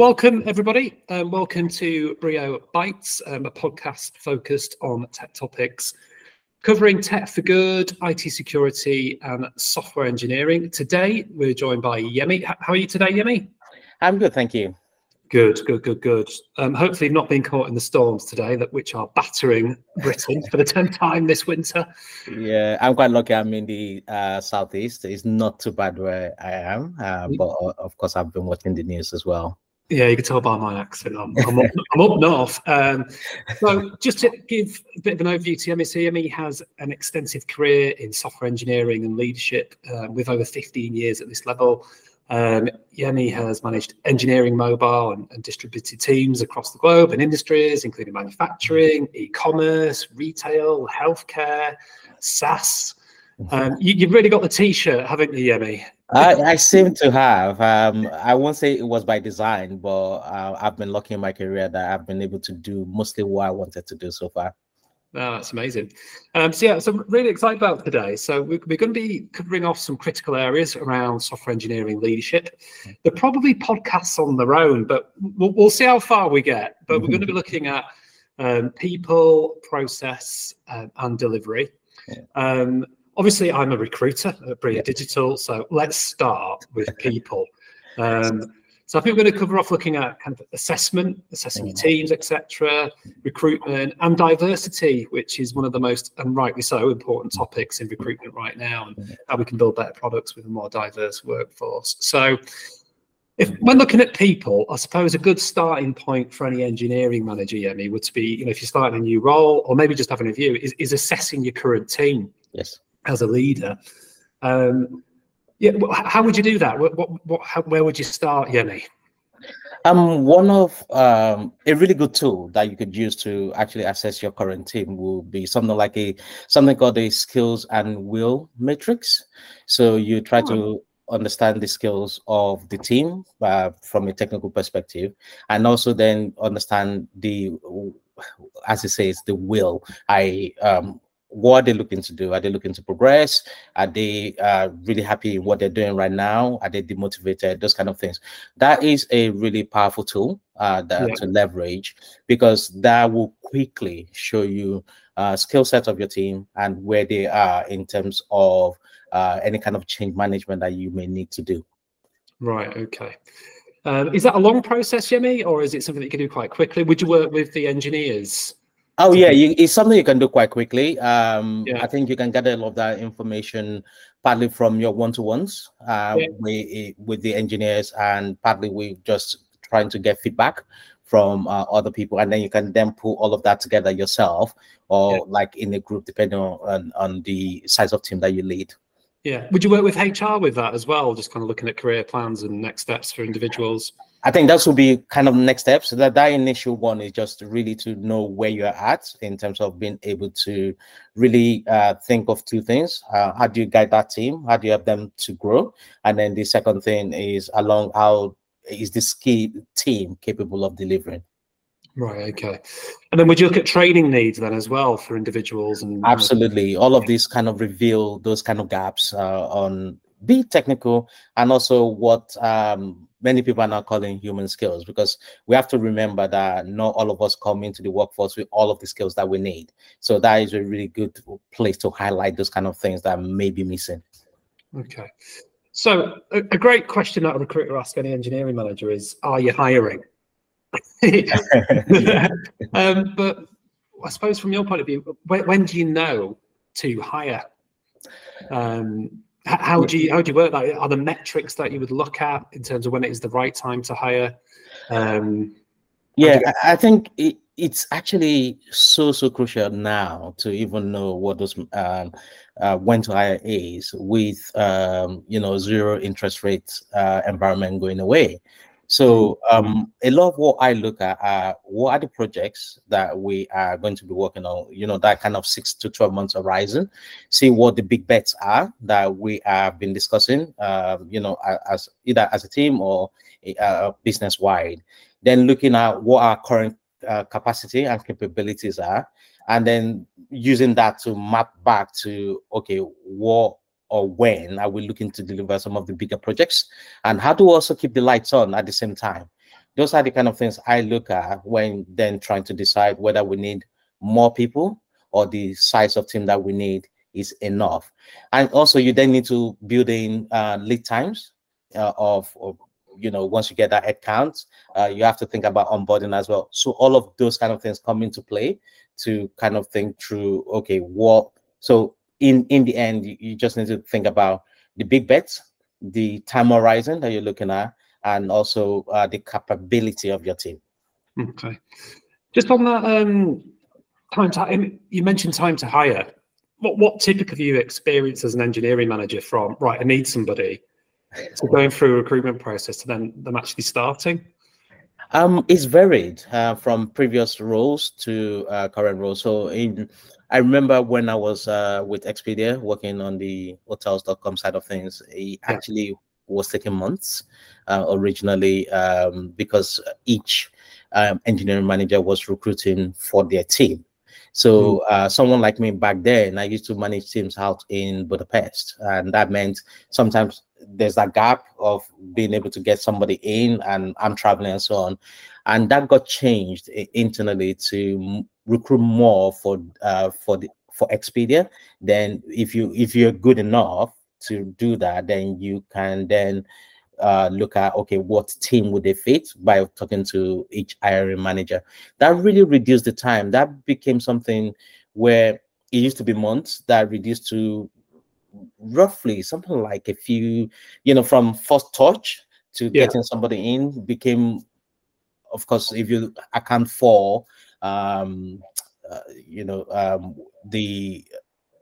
welcome everybody. Um, welcome to Brio Bites, um, a podcast focused on tech topics, covering tech for good, IT security, and software engineering. Today, we're joined by Yemi. How are you today, Yemi? I'm good, thank you. Good, good, good, good. Um, hopefully, not being caught in the storms today, that which are battering Britain for the tenth time this winter. Yeah, I'm quite lucky. I'm in the uh, southeast. It's not too bad where I am, uh, mm. but uh, of course, I've been watching the news as well. Yeah, you can tell by my accent. I'm, I'm, up, I'm up, north. Um, so, just to give a bit of an overview to Yemi, Yemi has an extensive career in software engineering and leadership uh, with over 15 years at this level. Um, Yemi has managed engineering, mobile, and, and, distributed teams across the globe and industries, including manufacturing, e-commerce, retail, healthcare, SaaS. Um, you, have really got the T-shirt, haven't you, Yemi? I, I, seem to have. Um, I won't say it was by design, but uh, I've been lucky in my career that I've been able to do mostly what I wanted to do so far. Oh, that's amazing. Um, so yeah, so I'm really excited about today. So we're, we're, going to be covering off some critical areas around software engineering leadership. They're probably podcasts on their own, but we'll, we'll see how far we get. But we're going to be looking at um, people, process, um, and delivery. Um, obviously, I'm a recruiter at Brio Digital, so let's start with people. Um, so I think we're going to cover off looking at kind of assessment, assessing your mm. teams, etc., recruitment, and diversity, which is one of the most, and rightly so, important topics in recruitment right now, and mm. how we can build better products with a more diverse workforce. So, if when looking at people, I suppose a good starting point for any engineering manager, Yemi, would be, you know, if you're starting a new role, or maybe just having a view, is, is assessing your current team. Yes. As a leader. Um, yeah, how would you do that? What, what, what how, where would you start, Yemi? Um, one of um, a really good tool that you could use to actually assess your current team will be something like a something called a skills and will matrix. So you try oh. to understand the skills of the team uh, from a technical perspective, and also then understand the, as it says, the will. I um, what are they looking to do? Are they looking to progress? Are they uh, really happy in what they're doing right now? Are they demotivated? Those kind of things. That is a really powerful tool uh, that, yeah. to leverage because that will quickly show you uh, skill set of your team and where they are in terms of uh, any kind of change management that you may need to do. Right. Okay. Um, is that a long process, Yemi, or is it something that you can do quite quickly? Would you work with the engineers Oh yeah, you, it's something you can do quite quickly. Um, yeah. I think you can get a lot of that information partly from your one-to-ones uh, yeah. with, with the engineers, and partly we just trying to get feedback from uh, other people, and then you can then pull all of that together yourself, or yeah. like in a group, depending on on the size of team that you lead. Yeah. Would you work with HR with that as well? Just kind of looking at career plans and next steps for individuals. I think that would be kind of next steps. So that that initial one is just really to know where you're at in terms of being able to really uh, think of two things: uh, how do you guide that team? How do you help them to grow? And then the second thing is along how is this key team capable of delivering? Right. Okay. And then would you look at training needs then as well for individuals? And absolutely, all of these kind of reveal those kind of gaps uh, on be technical and also what um, many people are now calling human skills because we have to remember that not all of us come into the workforce with all of the skills that we need. So that is a really good place to highlight those kind of things that may be missing. Okay. So a, a great question that a recruiter asks any engineering manager is, are you hiring? um, but I suppose from your point of view, when, when do you know to hire? Um, how do you how do you work that? Are the metrics that you would look at in terms of when it is the right time to hire? Um, yeah, I think it, it's actually so so crucial now to even know what those um, uh, when to hire is with um, you know zero interest rate uh, environment going away. So um, a lot of what I look at are what are the projects that we are going to be working on, you know, that kind of six to 12 months horizon, see what the big bets are that we have been discussing, uh, you know, as either as a team or uh, business wide. Then looking at what our current uh, capacity and capabilities are, and then using that to map back to, okay, what or when are we looking to deliver some of the bigger projects and how to also keep the lights on at the same time those are the kind of things I look at when then trying to decide whether we need more people or the size of team that we need is enough. And also, you then need to build in uh, lead times uh, of, of, you know, once you get that account, uh, you have to think about onboarding as well. So all of those kind of things come into play to kind of think through. Okay, what? So in in the end, you, just need to think about the big bets, the time horizon that you're looking at, and also uh, the capability of your team. Okay. Just on that um, time to you mentioned time to hire. What what typically you experience as an engineering manager from right? I need somebody. So going through a recruitment process to then them actually starting. Um, it's varied uh, from previous roles to uh, current roles. So in, I remember when I was uh, with Expedia working on the hotels.com side of things, it actually was taking months uh, originally um, because each um, engineering manager was recruiting for their team. So mm. uh, someone like me back then, I used to manage teams out in Budapest, and that meant sometimes there's that gap of being able to get somebody in, and I'm traveling and so on, and that got changed internally to recruit more for uh, for the for Expedia. Then if you if you're good enough to do that, then you can then uh, look at okay, what team would they fit by talking to each hiring manager. That really reduced the time. That became something where it used to be months that reduced to roughly something like a few, you know, from first touch to yeah. getting somebody in became, of course, if you account for, um, uh, you know, um, the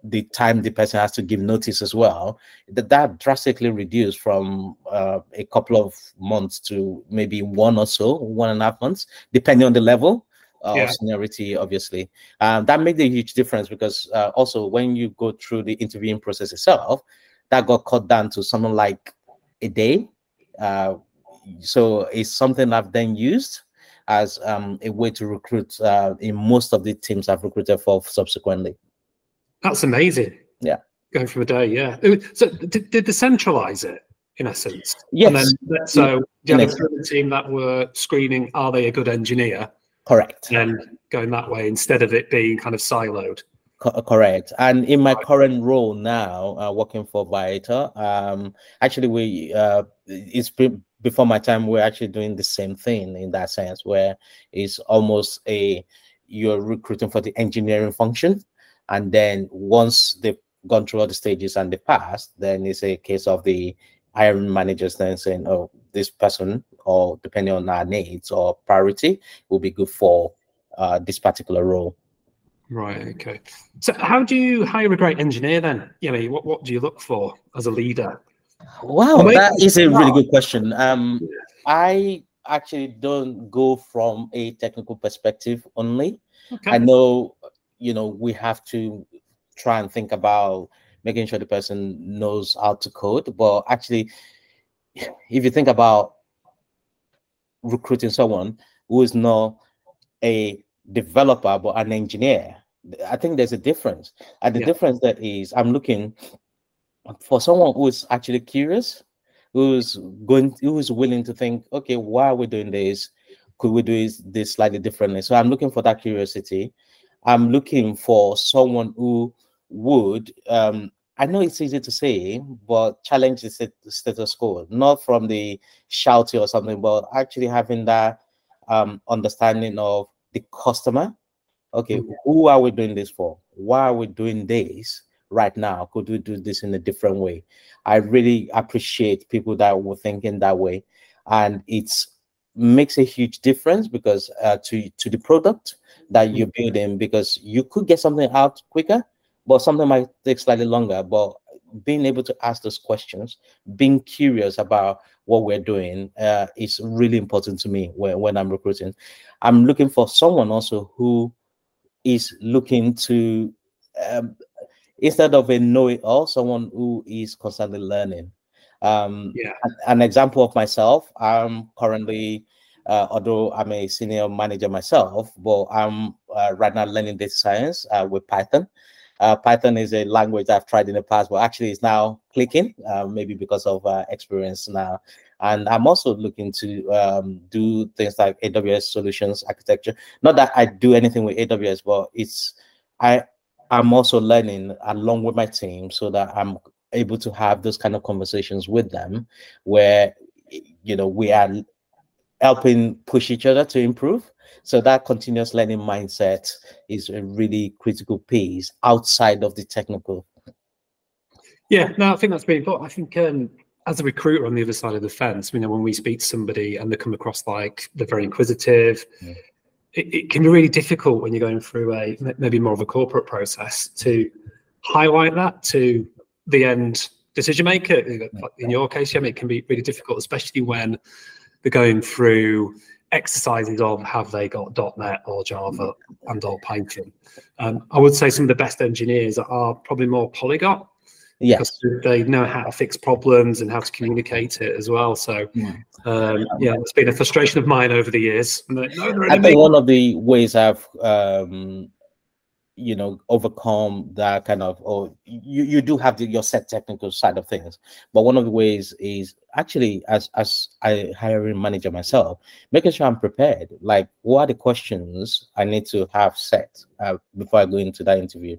the time the person has to give notice as well, that that drastically reduced from uh, a couple of months to maybe one or so, one and a half months, depending on the level uh, yeah. of seniority, obviously. Um, that made a huge difference because uh, also when you go through the interviewing process itself, that got cut down to something like a day. Uh, so it's something I've then used as um, a way to recruit uh, in most of the teams I've recruited for subsequently. That's amazing. Yeah. Going from a day, yeah. So did, did they centralize it in essence? Yes. Then, so do you have a team that were screening, are they a good engineer? Correct. And going that way instead of it being kind of siloed. Co- correct. And in my current role now, uh, working for Viator, um, actually we uh, it's pre- before my time. We're actually doing the same thing in that sense, where it's almost a you're recruiting for the engineering function, and then once they've gone through all the stages and they passed, then it's a case of the hiring managers then saying, oh, this person, or depending on our needs or priority, will be good for uh, this particular role. Right. Okay. So, how do you hire a great engineer then? You know, what what do you look for as a leader? Wow, that is a really good question. Um, I actually don't go from a technical perspective only. Okay. I know you know we have to try and think about making sure the person knows how to code but actually if you think about recruiting someone who is not a developer but an engineer. I think there's a difference. And the yeah. difference that is i'm looking for someone who is actually curious who's going who's willing to think okay why are we doing this? Could we do this slightly differently? So i'm looking for that curiosity. I'm looking for someone who would, um, I know it's easy to say, but challenge the status quo, not from the shouty or something, but actually having that um, understanding of the customer. Okay, mm-hmm. who are we doing this for? Why are we doing this right now? Could we do this in a different way? I really appreciate people that were thinking that way. And it's makes a huge difference because uh, to to the product that you're mm-hmm. building because you could get something out quicker but something might take slightly longer but being able to ask those questions being curious about what we're doing uh, is really important to me when, when i'm recruiting i'm looking for someone also who is looking to um, instead of a know-it-all someone who is constantly learning um, yeah. an, an, example of myself, I'm currently, uh, although I'm a senior manager myself, but I'm uh, right now learning data science uh, with Python. Uh, Python is a language I've tried in the past, but actually it's now clicking, uh, maybe because of uh, experience now. And I'm also looking to um, do things like AWS solutions architecture. Not that I do anything with AWS, but it's I I'm also learning along with my team so that I'm able to have those kind of conversations with them where you know we are helping push each other to improve so that continuous learning mindset is a really critical piece outside of the technical yeah no i think that's really important i think um, as a recruiter on the other side of the fence you know when we speak to somebody and they come across like they're very inquisitive yeah. it, it can be really difficult when you're going through a maybe more of a corporate process to highlight that to the end decision maker. In your case, yeah, it can be really difficult, especially when they're going through exercises of have they got .NET or Java and or Python. Um, I would say some of the best engineers are probably more polyglot. Yes, they know how to fix problems and how to communicate it as well. So, um, yeah, it's been a frustration of mine over the years. I think one of the ways I've um, you know overcome that kind of or you, you do have the, your set technical side of things. But one of the ways is actually as as a hiring manager myself making sure i'm prepared. Like what are the questions i need to have set uh, before i go into that interview?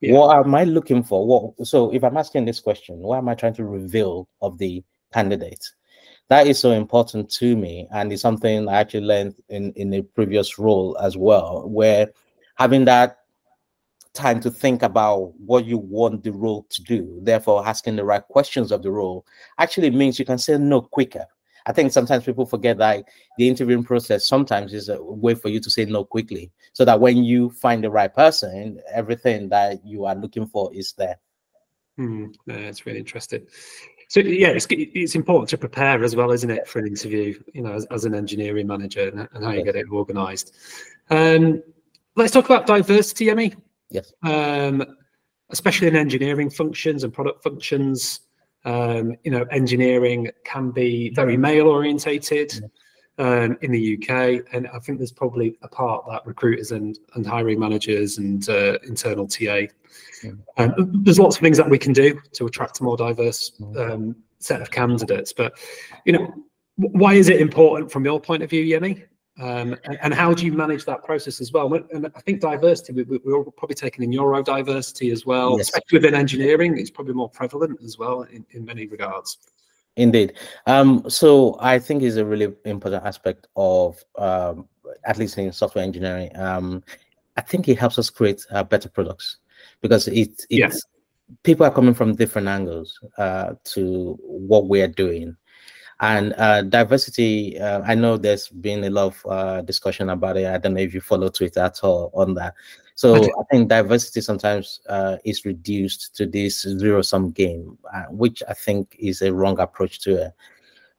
Yeah. what am i looking for? What so if i'm asking this question what am i trying to reveal of the candidate? That is so important to me and it's something i actually learned in in a previous role as well where having that time to think about what you want the role to do. Therefore, asking the right questions of the role actually means you can say no quicker. I think sometimes people forget that the interviewing process sometimes is a way for you to say no quickly, so that when you find the right person, everything that you are looking for is there. Mm, that's really interesting. So yeah, it's it's important to prepare as well, isn't it, for an interview? You know, as, as an engineering manager and, and how you get it organised. Um, let's talk about diversity, Yemi. Yes. Um, especially in engineering functions and product functions. Um, you know, engineering can be very male orientated um, in the UK, and I think there's probably a part that recruiters and, and hiring managers and uh, internal TA. Um, there's lots of things that we can do to attract a more diverse um, set of candidates, but you know, why is it important from your point of view, Yemi? Um, and, and, how do you manage that process as well? And I think diversity, we, we're probably taking in neurodiversity as well, yes. especially within engineering. It's probably more prevalent as well in, in many regards. Indeed. Um, so I think is a really important aspect of, um, at least in software engineering. Um, I think it helps us create uh, better products because it, it's yes. people are coming from different angles uh, to what we are doing and uh, diversity, uh, I know there's been a lot of uh, discussion about it. I don't know if you follow Twitter at all on that. So okay. I think diversity sometimes uh, is reduced to this zero sum game, uh, which I think is a wrong approach to it.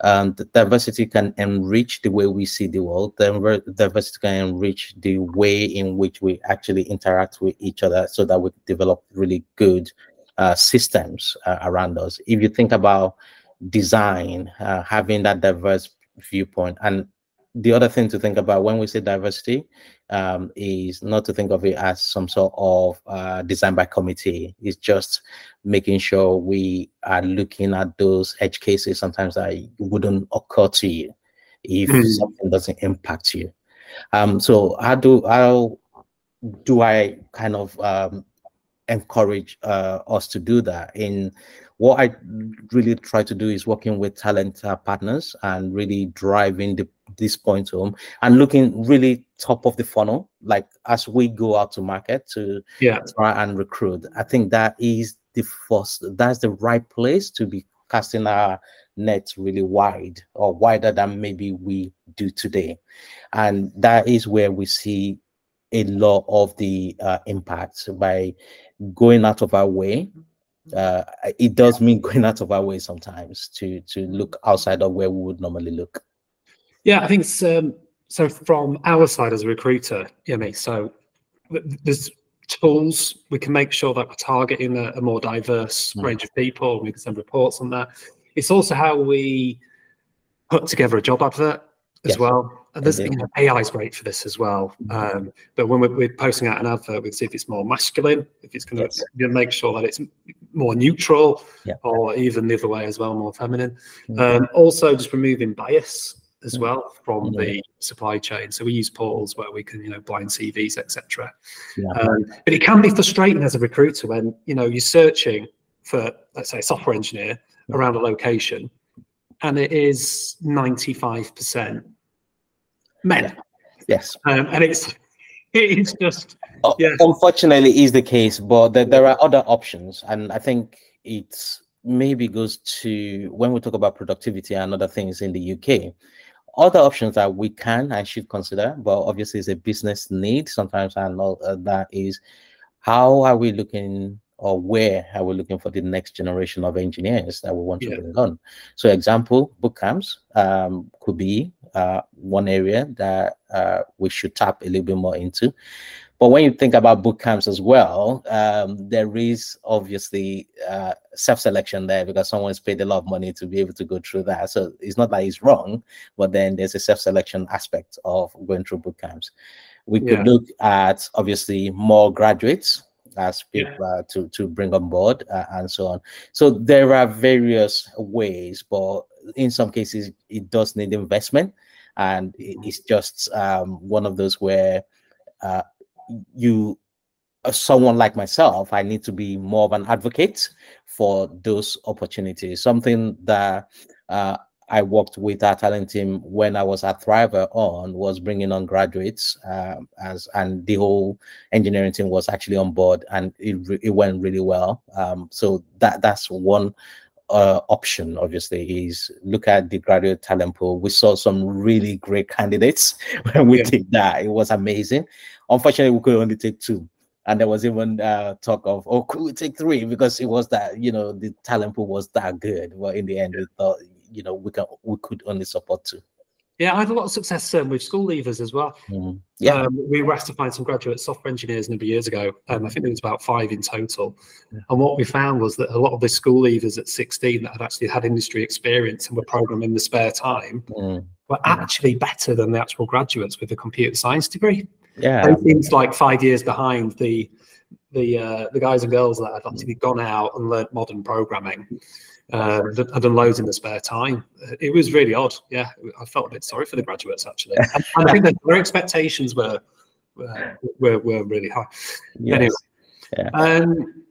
Um, diversity can enrich the way we see the world. Diversity can enrich the way in which we actually interact with each other so that we develop really good uh, systems around us. If you think about design, uh, having that diverse viewpoint. And the other thing to think about when we say diversity um, is not to think of it as some sort of uh, design by committee. It's just making sure we are looking at those edge cases sometimes that wouldn't occur to you if mm. something doesn't impact you. Um, so how do how do I kind of um, encourage uh, us to do that in what I really try to do is working with talent uh, partners and really driving the, this point home and looking really top of the funnel, like as we go out to market to yeah. try and recruit. I think that is the first, that's the right place to be casting our net really wide or wider than maybe we do today. And that is where we see a lot of the uh, impacts by going out of our way uh, it does mean going out of our way sometimes to to look outside of where we would normally look. Yeah, I think it's, um, so. From our side as a recruiter, yeah, me. So there's tools we can make sure that we're targeting a, a more diverse mm. range of people. We can send reports on that. It's also how we put together a job advert as well. And there's you know, AI is great for this as well. Mm-hmm. Um, but when we're, we're, posting out an advert, we see if it's more masculine, if it's going to yes. make sure that it's more neutral, yeah. or even the other way as well, more feminine. Mm-hmm. Um, also, just removing bias as mm-hmm. well from mm-hmm. the supply chain. So we use portals where we can, you know, blind CVs, etc. Yeah. Um, but it can be frustrating as a recruiter when you know you're searching for, let's say, a software engineer around a location, and it is 95% men. Yes. Um, and it's it's just yeah. Unfortunately, is the case, but there, there are other options, and I think it maybe goes to when we talk about productivity and other things in the UK. Other options that we can and should consider, but obviously it's a business need sometimes, and all uh, that is how are we looking or where are we looking for the next generation of engineers that we want to bring on? So, example, boot camps um, could be uh, one area that uh, we should tap a little bit more into. But when you think about boot camps as well, um, there is obviously uh, self-selection there because someone's paid a lot of money to be able to go through that. So it's not that it's wrong, but then there's a self-selection aspect of going through boot camps. We could look at obviously more graduates as people yeah. uh, to to bring on board uh, and so on. So there are various ways, but in some cases it does need investment, and mm-hmm. it's just um, one of those where uh, you someone like myself, I need to be more of an advocate for those opportunities. Something that uh, I worked with our talent team when I was at Thriver on was bringing on graduates um, as and the whole engineering team was actually on board and it, it went really well. Um, so that that's one uh, option obviously is look at the graduate talent pool. We saw some really great candidates when we yeah. did that. It was amazing. Unfortunately, we could only take two and there was even uh, talk of oh could we take three because it was that you know the talent pool was that good but in the end we thought you know we can we could only support two. Yeah, I had a lot of success um, with school leavers as well. Mm. Yeah, um, we were asked to find some graduate software engineers a number of years ago. Um, I think there was about five in total. Yeah. And what we found was that a lot of the school leavers at 16 that had actually had industry experience and were programming in the spare time mm. were actually better than the actual graduates with a computer science degree. Yeah, it seems like five years behind the the uh, the guys and girls that had actually gone out and learned modern programming. Uh, I've done loads in the spare time. It was really odd. Yeah, I felt a bit sorry for the graduates actually. and I think that their expectations were were, were, were really high. Yes. Anyway, yeah. um,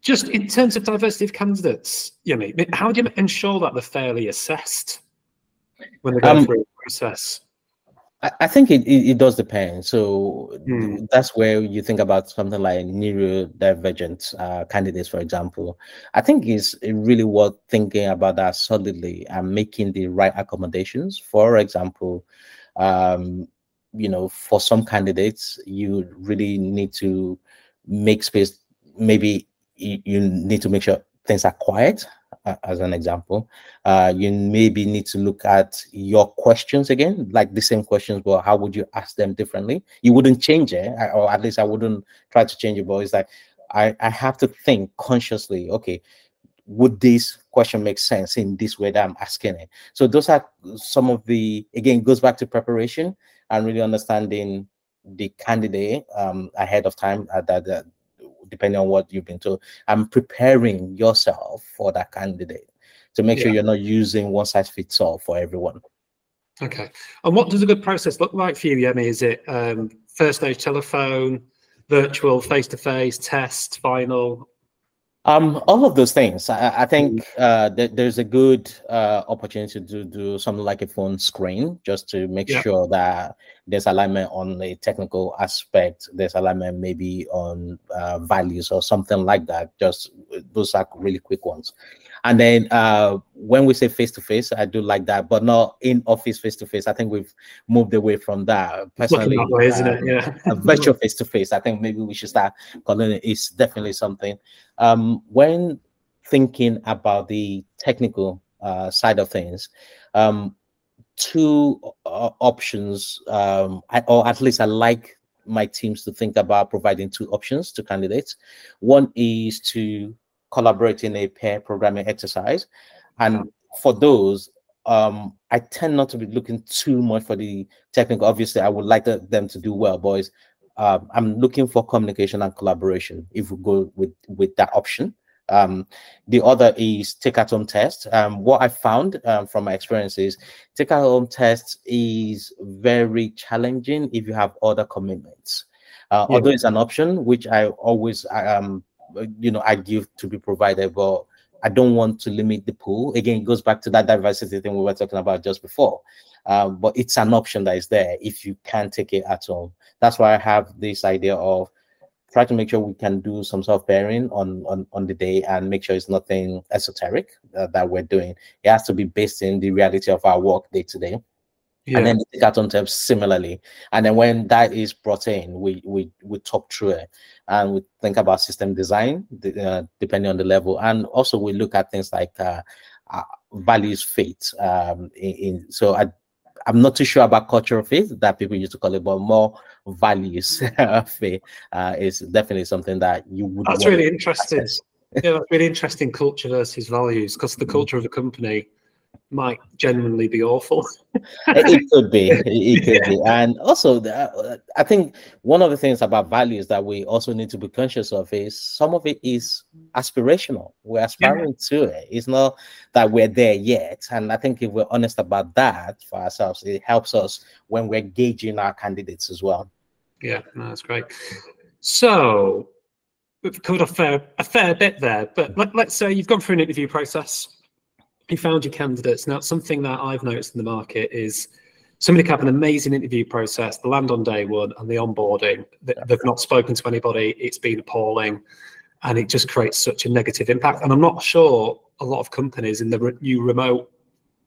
just in terms of diversity of candidates, you know, how do you ensure that they're fairly assessed when they go um, through the process? I think it, it, it, does depend. So mm. that's where you think about something like neurodivergent uh, candidates, for example. I think it's really worth thinking about that solidly and making the right accommodations. For example, um, you know, for some candidates, you really need to make space. Maybe you, you need to make sure things are quiet as an example, uh, you maybe need to look at your questions again, like the same questions, but how would you ask them differently? You wouldn't change it, or at least I wouldn't try to change it, but it's like I, I have to think consciously, okay, would this question make sense in this way that I'm asking it? So those are some of the, again, goes back to preparation and really understanding the candidate um, ahead of time uh, that, that depending on what you've been told, and preparing yourself for that candidate to make yeah. sure you're not using one size fits all for everyone. Okay. And what does a good process look like for you, Yemi? Is it um, first stage telephone, virtual, face to face, test, final? Um, all of those things. I, I think mm-hmm. uh, th- there's a good uh, opportunity to do something like a phone screen just to make yeah. sure that there's alignment on the technical aspect. There's alignment maybe on uh, values or something like that. Just those are really quick ones. And then uh, when we say face to face, I do like that, but not in office face to face. I think we've moved away from that. Personally, isn't it? Uh, yeah. virtual face to face. I think maybe we should start calling it. It's definitely something. Um, when thinking about the technical uh, side of things, um, two uh, options, um, or at least I like my teams to think about providing two options to candidates. One is to collaborate in a pair programming exercise. And for those, um, I tend not to be looking too much for the technical. Obviously, I would like the, them to do well, boys. Um, I'm looking for communication and collaboration. If we go with with that option, um, the other is take at home test. Um, what I found um, from my experiences, take at home test is very challenging if you have other commitments. Uh, yeah. Although it's an option, which I always um, you know, I give to be provided, but I don't want to limit the pool. Again, it goes back to that diversity thing we were talking about just before. Um, but it's an option that is there if you can take it at home. That's why I have this idea of try to make sure we can do some sort of pairing on on, on the day and make sure it's nothing esoteric uh, that we're doing. It has to be based in the reality of our work day to day. Yeah. And then the carton tabs similarly. And then when that is brought in, we we we talk through it and we think about system design uh, depending on the level. And also we look at things like uh, uh, values fit. Um, in, in, so I I'm not too sure about cultural fit that people used to call it, but more values fit uh, is definitely something that you would. That's really interesting. yeah, that's really interesting. Culture versus values, because the mm-hmm. culture of the company might genuinely be awful. it could be. It could yeah. be. And also, uh, I think one of the things about values that we also need to be conscious of is some of it is aspirational. We're aspiring yeah. to it. It's not that we're there yet. And I think if we're honest about that for ourselves, it helps us when we're gauging our candidates as well. Yeah, no, that's great. So we've covered a fair a fair bit there, but let, let's say you've gone through an interview process you found your candidates. Now, something that I've noticed in the market is somebody can have an amazing interview process, the land on day one, and the onboarding. They've not spoken to anybody. It's been appalling, and it just creates such a negative impact. And I'm not sure a lot of companies in the new remote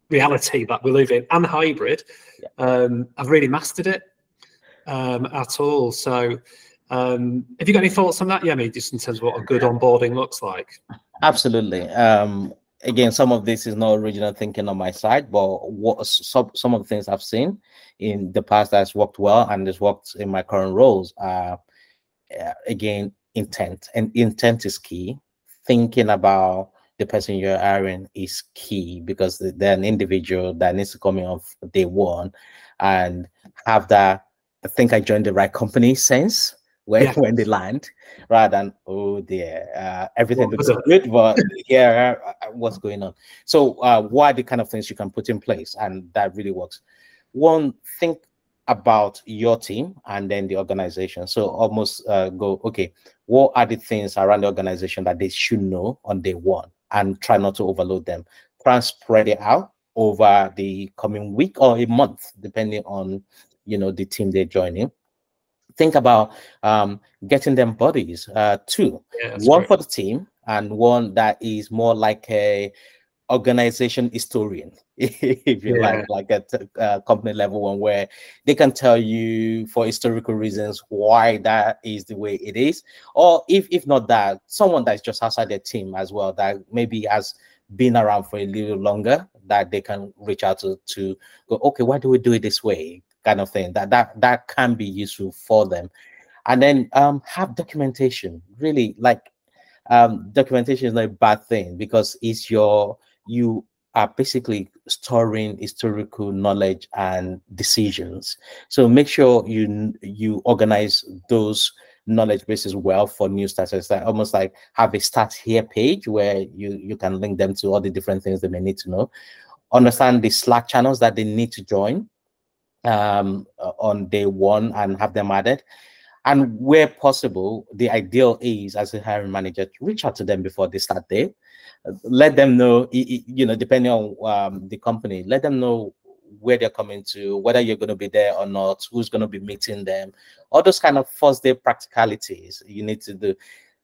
reality that we live in and hybrid um, have really mastered it um, at all. So, um, have you got any thoughts on that, Yemi, just in terms of what a good onboarding looks like? Absolutely. Um, again, some of this is not original thinking on my side, but what some some of the things I've seen in the past that's worked well and has worked in my current roles are uh, again intent, and intent is key. Thinking about the person you're hiring is key because they're an individual that needs to come in on day one and have that. I think I joined the right company since when yeah. when they land, rather than oh dear, uh, everything looks good, but yeah, uh, uh, what's going on? So, uh, what are the kind of things you can put in place, and that really works? One, think about your team and then the organization. So almost uh, go, okay, what are the things around the organization that they should know on day one, and try not to overload them. Try and spread it out over the coming week or a month, depending on you know the team they're joining think about um, getting them bodies uh, too. Yeah, one great. for the team and one that is more like a organization historian, if you yeah. like, like at a uh, company level one where they can tell you for historical reasons why that is the way it is, or if if not that, someone that's just outside their team as well that maybe has been around for a little longer that they can reach out to to go okay why do we do it this way kind of thing that that that can be useful for them. And then um have documentation. Really like um documentation is not a bad thing because it's your you are basically storing historical knowledge and decisions. So make sure you you organize those knowledge bases well for new starters. That almost like have a start here page where you you can link them to all the different things they may need to know. Understand the slack channels that they need to join um, on day one and have them added. And where possible, the ideal is as a hiring manager to reach out to them before they start there. Let them know, you know, depending on um, the company, let them know where they're coming to, whether you're going to be there or not, who's going to be meeting them, all those kind of first day practicalities you need to do.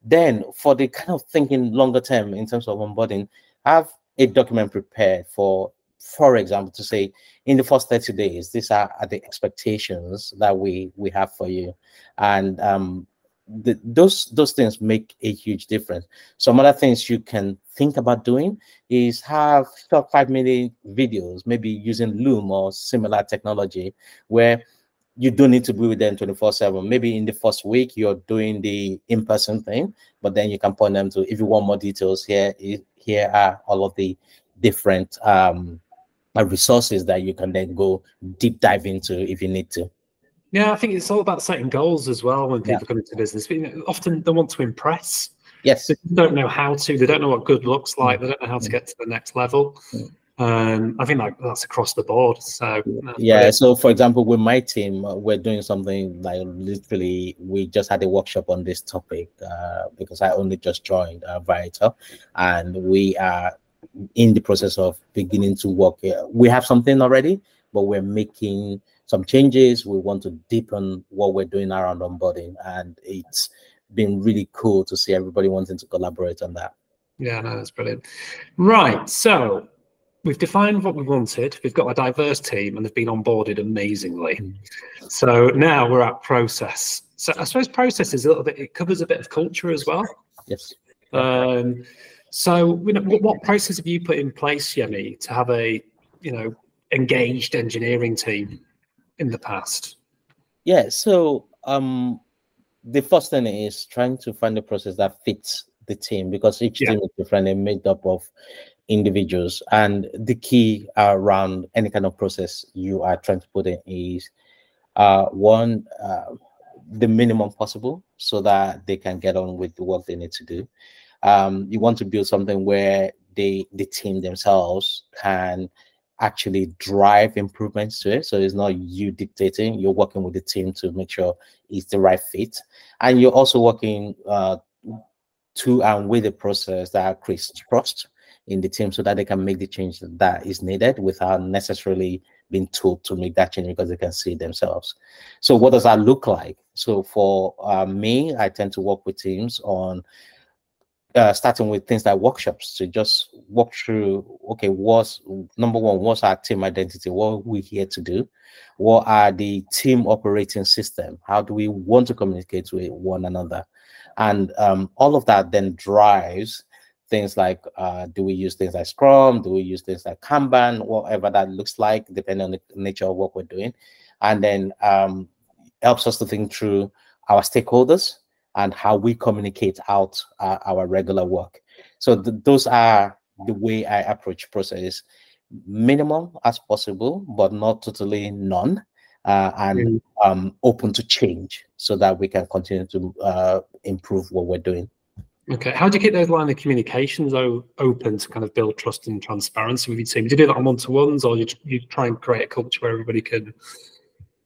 Then, for the kind of thinking longer term in terms of onboarding, have a document prepared for for example, to say in the first 30 days, these are, are the expectations that we we have for you. And um, the, those those things make a huge difference. Some other things you can think about doing is have short five minute videos, maybe using Loom or similar technology, where you don't need to be with them 24 7 maybe in the first week you're doing the in-person thing but then you can point them to if you want more details here here are all of the different um resources that you can then go deep dive into if you need to. Yeah, I think it's all about setting goals as well when people yeah. come into business. Often they want to impress. Yes. They don't know how to. They don't know what good looks like. They don't know how to get to the next level. Um, I think like that's across the board. So yeah. So for example, with my team, uh, we're doing something like literally we just had a workshop on this topic uh, because I only just joined uh, Viator, and we are in the process of beginning to work. We have something already, but we're making some changes. We want to deepen what we're doing around onboarding, and it's been really cool to see everybody wanting to collaborate on that. Yeah, no, that's brilliant. Right, so we've defined what we wanted. We've got a diverse team, and they've been onboarded amazingly. Mm. So now we're at process. So I suppose process is a little bit. It covers a bit of culture as well. Yes. Um, so, you know, what, what process have you put in place, Yemi, to have a you know engaged engineering team in the past? Yeah. So um, the first thing is trying to find a process that fits the team because each yeah. team is different and made up of individuals. And the key around any kind of process you are trying to put in is uh, one, uh, the minimum possible so that they can get on with the work they need to do. Um, you want to build something where they, the team themselves can actually drive improvements to it. So it's not you dictating, you're working with the team to make sure it's the right fit. And you're also working uh, to and with the process that creates trust in the team so that they can make the change that is needed without necessarily being told to make that change because they can see it themselves. So what does that look like? So for uh, me, I tend to work with teams on uh, starting with things like workshops to just walk through okay what's number one what's our team identity? What we here to do? What are the team operating system? How do we want to communicate with one another? And um, all of that then drives things like uh, do we use things like scrum? Do we use things like kanban? Whatever that looks like depending on the nature of what we're doing. And then um, helps us to think through our stakeholders and how we communicate out uh, our regular work. So th- those are the way I approach process. Minimum as possible, but not totally none, uh, and mm. um, open to change so that we can continue to uh, improve what we're doing. Okay, how do you keep those line of communications open to kind of build trust and transparency with your team? Do you do that on one to ones, or you you try and create a culture where everybody can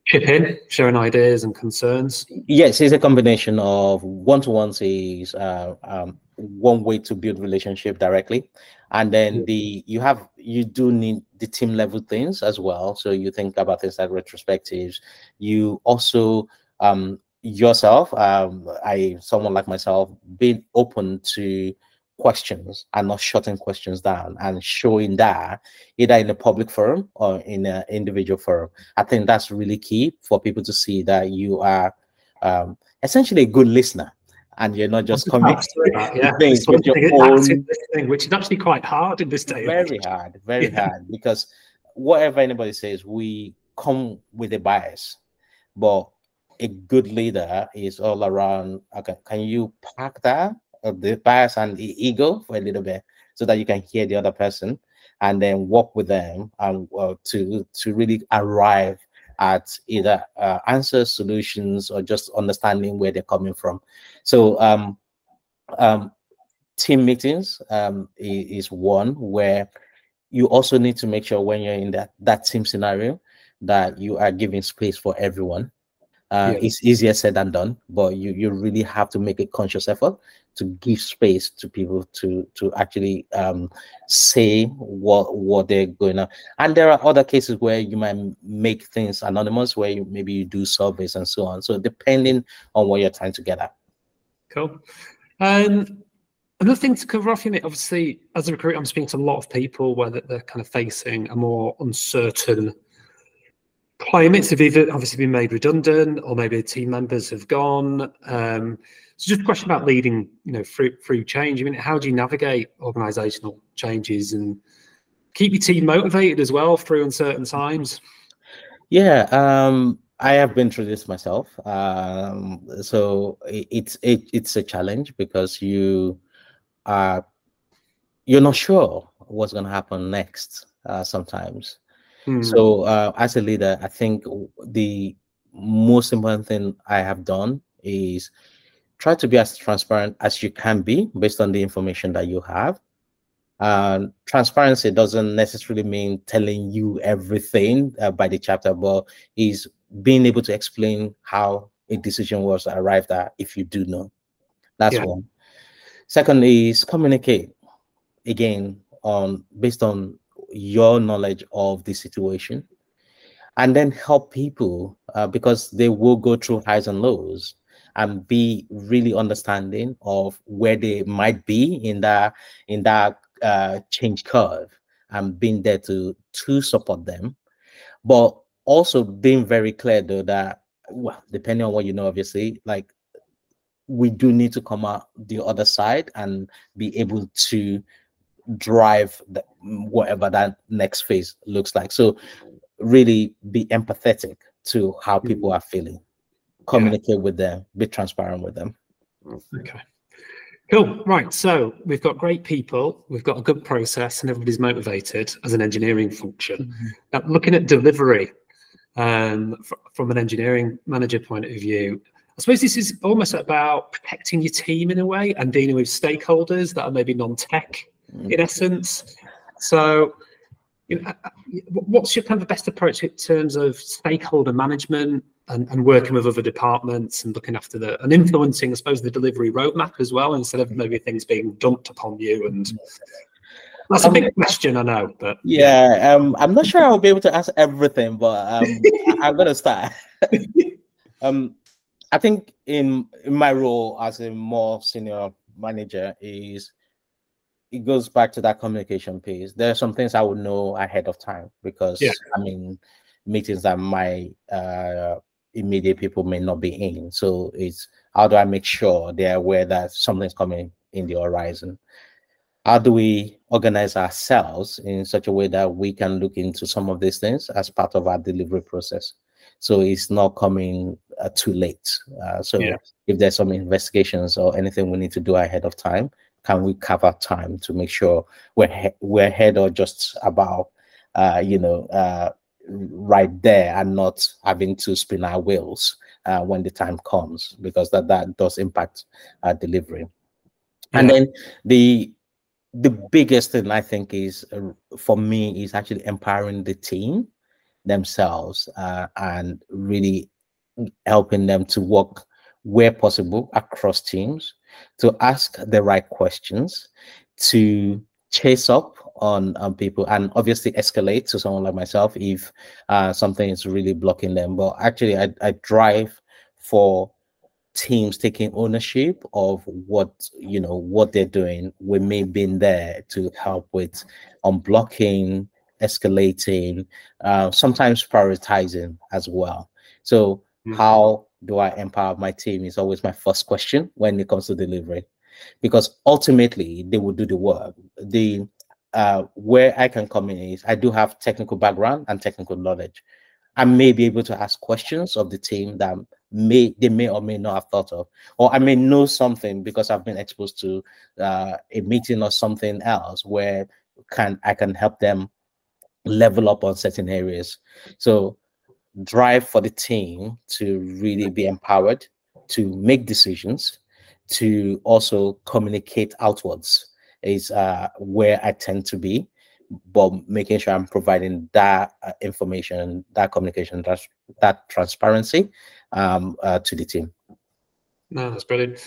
chip in, sharing ideas and concerns? Yes, it's a combination of one-to-ones is uh, um, one way to build relationship directly, and then the you have you do need the team level things as well. So you think about things like retrospectives. You also um, yourself, um, I someone like myself, being open to questions and not shutting questions down and showing that either in a public forum or in an individual forum. I think that's really key for people to see that you are um, essentially a good listener and you're not just coming that, yeah. things with your own thing, which is actually quite hard in this day. Very hard, very yeah. hard because whatever anybody says, we come with a bias, but a good leader is all around. Okay, can you pack that of the bias and the ego for a little bit so that you can hear the other person and then work with them and uh, to to really arrive at either uh, answers solutions or just understanding where they're coming from so um, um, team meetings um, is one where you also need to make sure when you're in that that team scenario that you are giving space for everyone uh, yeah. It's easier said than done, but you you really have to make a conscious effort to give space to people to to actually um, say what what they're going on. And there are other cases where you might make things anonymous, where you, maybe you do surveys and so on. So depending on what you're trying to get at. Cool. Um, another thing to cover off in it, obviously, as a recruiter, I'm speaking to a lot of people where they're kind of facing a more uncertain climates have either obviously been made redundant or maybe team members have gone. Um, so just a question about leading, you know, through through change. I mean, how do you navigate organizational changes and keep your team motivated as well through uncertain times? Yeah, um, I have been through this myself. Um, so it, it's it, it's a challenge because you are you're not sure what's going to happen next uh, sometimes. Mm. So, uh, as a leader, I think the most important thing I have done is try to be as transparent as you can be based on the information that you have. Uh, transparency doesn't necessarily mean telling you everything uh, by the chapter, but is being able to explain how a decision was arrived at if you do know. That's yeah. one. Second is communicate again on based on your knowledge of the situation and then help people uh, because they will go through highs and lows and be really understanding of where they might be in that in that uh, change curve and being there to to support them. But also being very clear though that well depending on what you know obviously like we do need to come out the other side and be able to drive the, whatever that next phase looks like so really be empathetic to how people mm-hmm. are feeling communicate yeah. with them be transparent with them okay Cool. Right. So we've got great people, we've got a good process, and everybody's motivated as an engineering function. Mm-hmm. Now, looking at delivery um, f- from an engineering manager point of view, I suppose this is almost about protecting your team in a way and dealing with stakeholders that are maybe non-tech mm-hmm. In essence. So, you know, uh, uh, what's your kind of best approach in terms of stakeholder management, and, and working with other departments and looking after the and influencing, I suppose, the delivery roadmap as well, instead of maybe things being dumped upon you. And that's a big um, question, I know, but yeah, um, I'm not sure I'll be able to answer everything, but um, I'm gonna start. um, I think in in my role as a more senior manager is it goes back to that communication piece. There are some things I would know ahead of time because yeah. I mean meetings that my uh, immediate people may not be in. So it's how do I make sure they're aware that something's coming in the horizon? How do we organize ourselves in such a way that we can look into some of these things as part of our delivery process? So it's not coming uh, too late. Uh, so yeah. if there's some investigations or anything we need to do ahead of time, can we cover time to make sure we're we're ahead or just about uh, you know uh, right there and not having to spin our wheels uh, when the time comes because that that does impact uh, delivery yeah. and then the the biggest thing i think is uh, for me is actually empowering the team themselves uh, and really helping them to work where possible across teams to ask the right questions to chase up on on people and obviously escalate to someone like myself if uh, something is really blocking them. But actually, I, I drive for teams taking ownership of what you know what they're doing. with me being there to help with unblocking, escalating, uh, sometimes prioritizing as well. So mm-hmm. how do I empower my team is always my first question when it comes to delivery because ultimately they will do the work. The uh, where I can come in is I do have technical background and technical knowledge. I may be able to ask questions of the team that may they may or may not have thought of, or I may know something because I've been exposed to uh, a meeting or something else where can I can help them level up on certain areas. So drive for the team to really be empowered to make decisions to also communicate outwards is uh, where I tend to be, but making sure I'm providing that uh, information, that communication, that, that transparency um, uh, to the team. No, that's brilliant.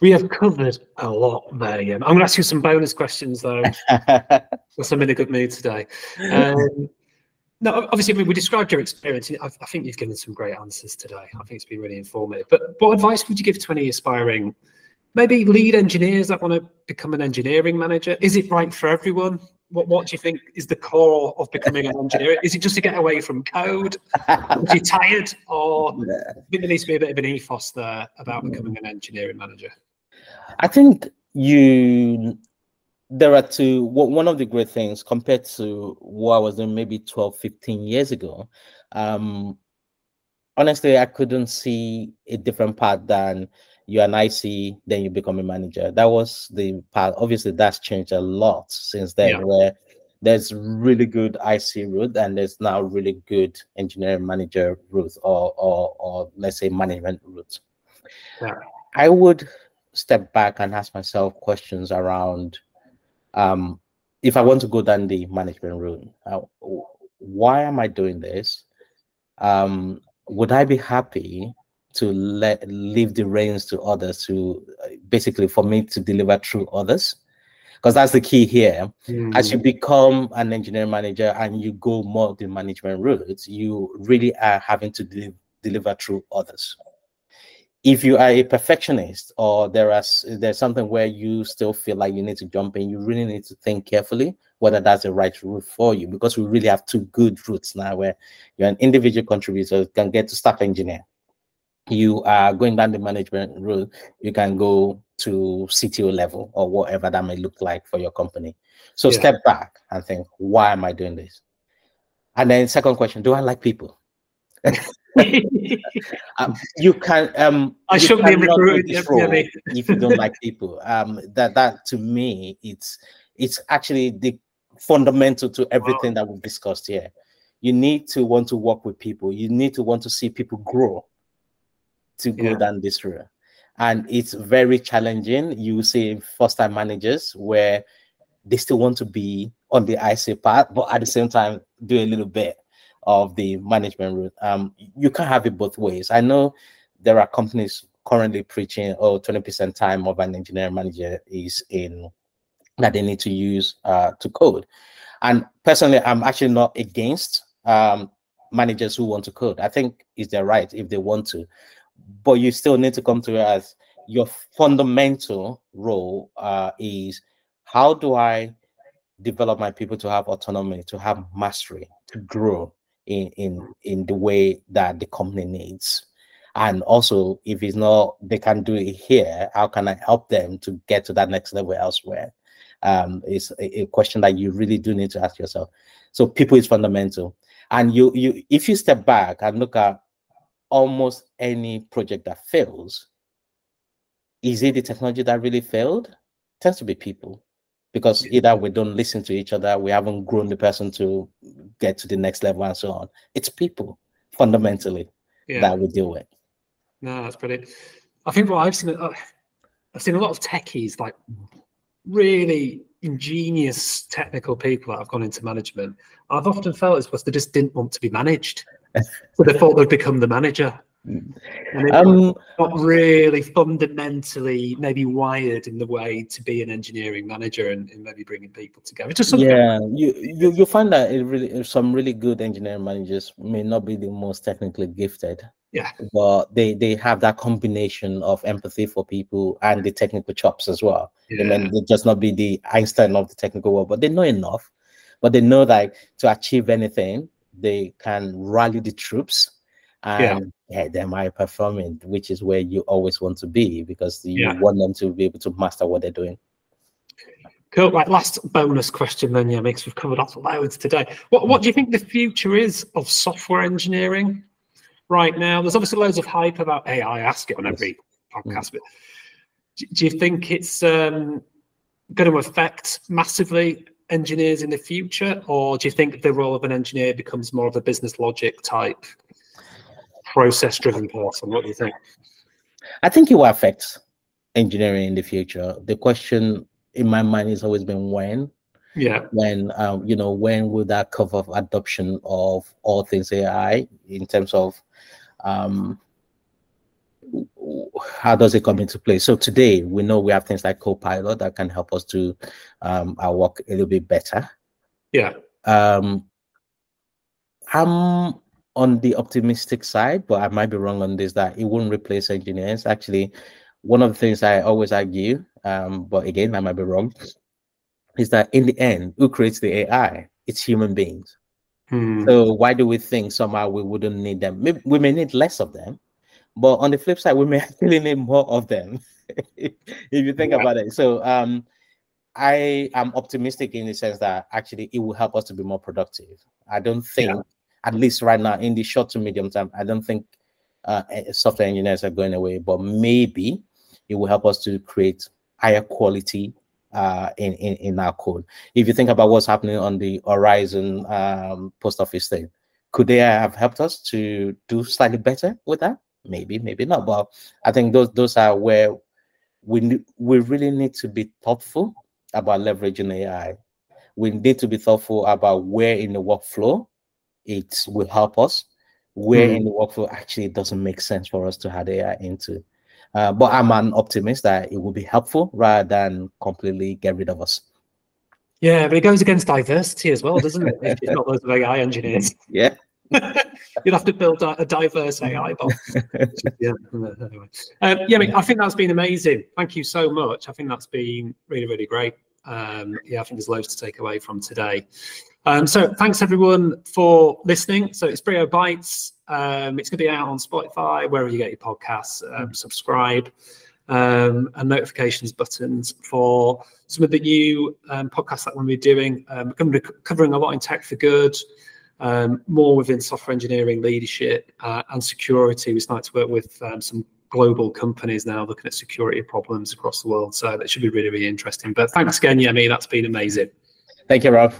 We have covered a lot there. I'm going to ask you some bonus questions though. I'm in a good mood today. Um, no, obviously we, we described your experience. I, I, think you've given some great answers today. I think it's been really informative. But what advice would you give to any aspiring, maybe lead engineers that want to become an engineering manager? Is it right for everyone? What What do you think is the core of becoming an engineer? Is it just to get away from code? Are you tired, or yeah. I think there needs to be a bit of an ethos there about becoming an engineering manager? I think you there are two one of the great things compared to what i was doing maybe 12 15 years ago um honestly i couldn't see a different path than you're an ic then you become a manager that was the path obviously that's changed a lot since then yeah. where there's really good IC route and there's now really good engineering manager route or or, or let's say management route. Yeah. I would step back and ask myself questions around um, if I want to go down the management route, uh, why am I doing this? Um, would I be happy to let leave the reins to others to uh, basically for me to deliver through others? because that's the key here. Mm. As you become an engineering manager and you go more the management route, you really are having to de- deliver through others. If you are a perfectionist or there is there's something where you still feel like you need to jump in, you really need to think carefully whether that's the right route for you because we really have two good routes now where you're an individual contributor can get to staff engineer you are going down the management route, you can go to CTO level or whatever that may look like for your company. So yeah. step back and think, why am I doing this? And then second question, do I like people? um, you can um I shouldn't be recruited if you don't like people. Um that that to me it's it's actually the fundamental to everything wow. that we've discussed here. You need to want to work with people. You need to want to see people grow to go yeah. down this route. And it's very challenging. You see first time managers where they still want to be on the IC path, but at the same time do a little bit of the management route. Um, you can't have it both ways. I know there are companies currently preaching, oh, 20% time of an engineering manager is in that they need to use uh, to code. And personally, I'm actually not against um, managers who want to code. I think it's their right if they want to but you still need to come to it as your fundamental role uh, is how do I develop my people to have autonomy, to have mastery, to grow in in in the way that the company needs. And also, if it's not, they can do it here. How can I help them to get to that next level elsewhere? Um, it's a, a question that you really do need to ask yourself. So, people is fundamental. And you, you, if you step back and look at almost any project that fails, is it the technology that really failed? It tends to be people because either we don't listen to each other, we haven't grown the person to get to the next level, and so on. It's people fundamentally yeah. that we deal with. No, that's brilliant. I think what I've seen, uh, I've seen a lot of techies, like really ingenious technical people that have gone into management. I've often felt as because they just didn't want to be managed so they thought they'd become the manager. Um, not really fundamentally maybe wired in the way to be an engineering manager and, and maybe bringing people together. Just yeah, you, you you find that it really some really good engineering managers may not be the most technically gifted. Yeah, but they they have that combination of empathy for people and the technical chops as well. Yeah. I mean, they just not be the Einstein of the technical world, but they know enough. But they know that to achieve anything, they can rally the troops and yeah. Get them high performing, which is where you always want to be because you yeah. want them to be able to master what they're doing. Cool. Right, last bonus question then, yeah, makes we've covered off loads today. What what do you think the future is of software engineering right now? There's obviously loads of hype about AI. I ask it on every podcast, but do you think it's um, going to affect massively engineers in the future, or do you think the role of an engineer becomes more of a business logic type, process driven person? What do you think? I think it will affect engineering in the future. The question in my mind has always been when. Yeah. When um, you know, when will that curve of adoption of all things AI in terms of um how does it come into play? So today we know we have things like Copilot that can help us do um, our work a little bit better. Yeah. Um, I'm on the optimistic side, but I might be wrong on this that it won't replace engineers. Actually, one of the things I always argue, um, but again, I might be wrong, is that in the end, who creates the AI? It's human beings. Hmm. So why do we think somehow we wouldn't need them? We may need less of them, but on the flip side, we may actually need more of them if you think yeah. about it. So um, I am optimistic in the sense that actually it will help us to be more productive. I don't think, yeah. At least right now, in the short to medium term, I don't think uh, eh, software engineers are going away, but maybe it will help us to create higher quality uh, in, in in our code. If you think about what's happening on the Horizon um, post office thing, could they have helped us to do slightly better with that? Maybe, maybe not. But I think those those are where we we really need to be thoughtful about leveraging AI. We need to be thoughtful about where in the workflow it will help us, where mm. in the workflow actually it doesn't make sense for us to add AI into. Uh, but I'm an optimist that it will be helpful rather than completely get rid of us. Yeah, but it goes against diversity as well, doesn't it? if you're not those AI engineers. Yeah. You'd have to build a, diverse AI box. yeah, anyway. Um, yeah, I, mean, I think that's been amazing. Thank you so much. I think that's been really, really great. Um, yeah, I think there's loads to take away from today. Um, so thanks everyone for listening. So it's Brio Bites. Um, it's going to be out on Spotify, wherever you get your podcasts. Um, subscribe um, and notifications buttons for some of the new um, podcasts that we'll be doing. Um, we're going to be covering a lot in tech for good, um, more within software engineering leadership uh, and security. We start to work with some global companies now looking at security problems across the world. So that should be really, really interesting. But thanks again, Yemi. That's been amazing. Thank you, Rob.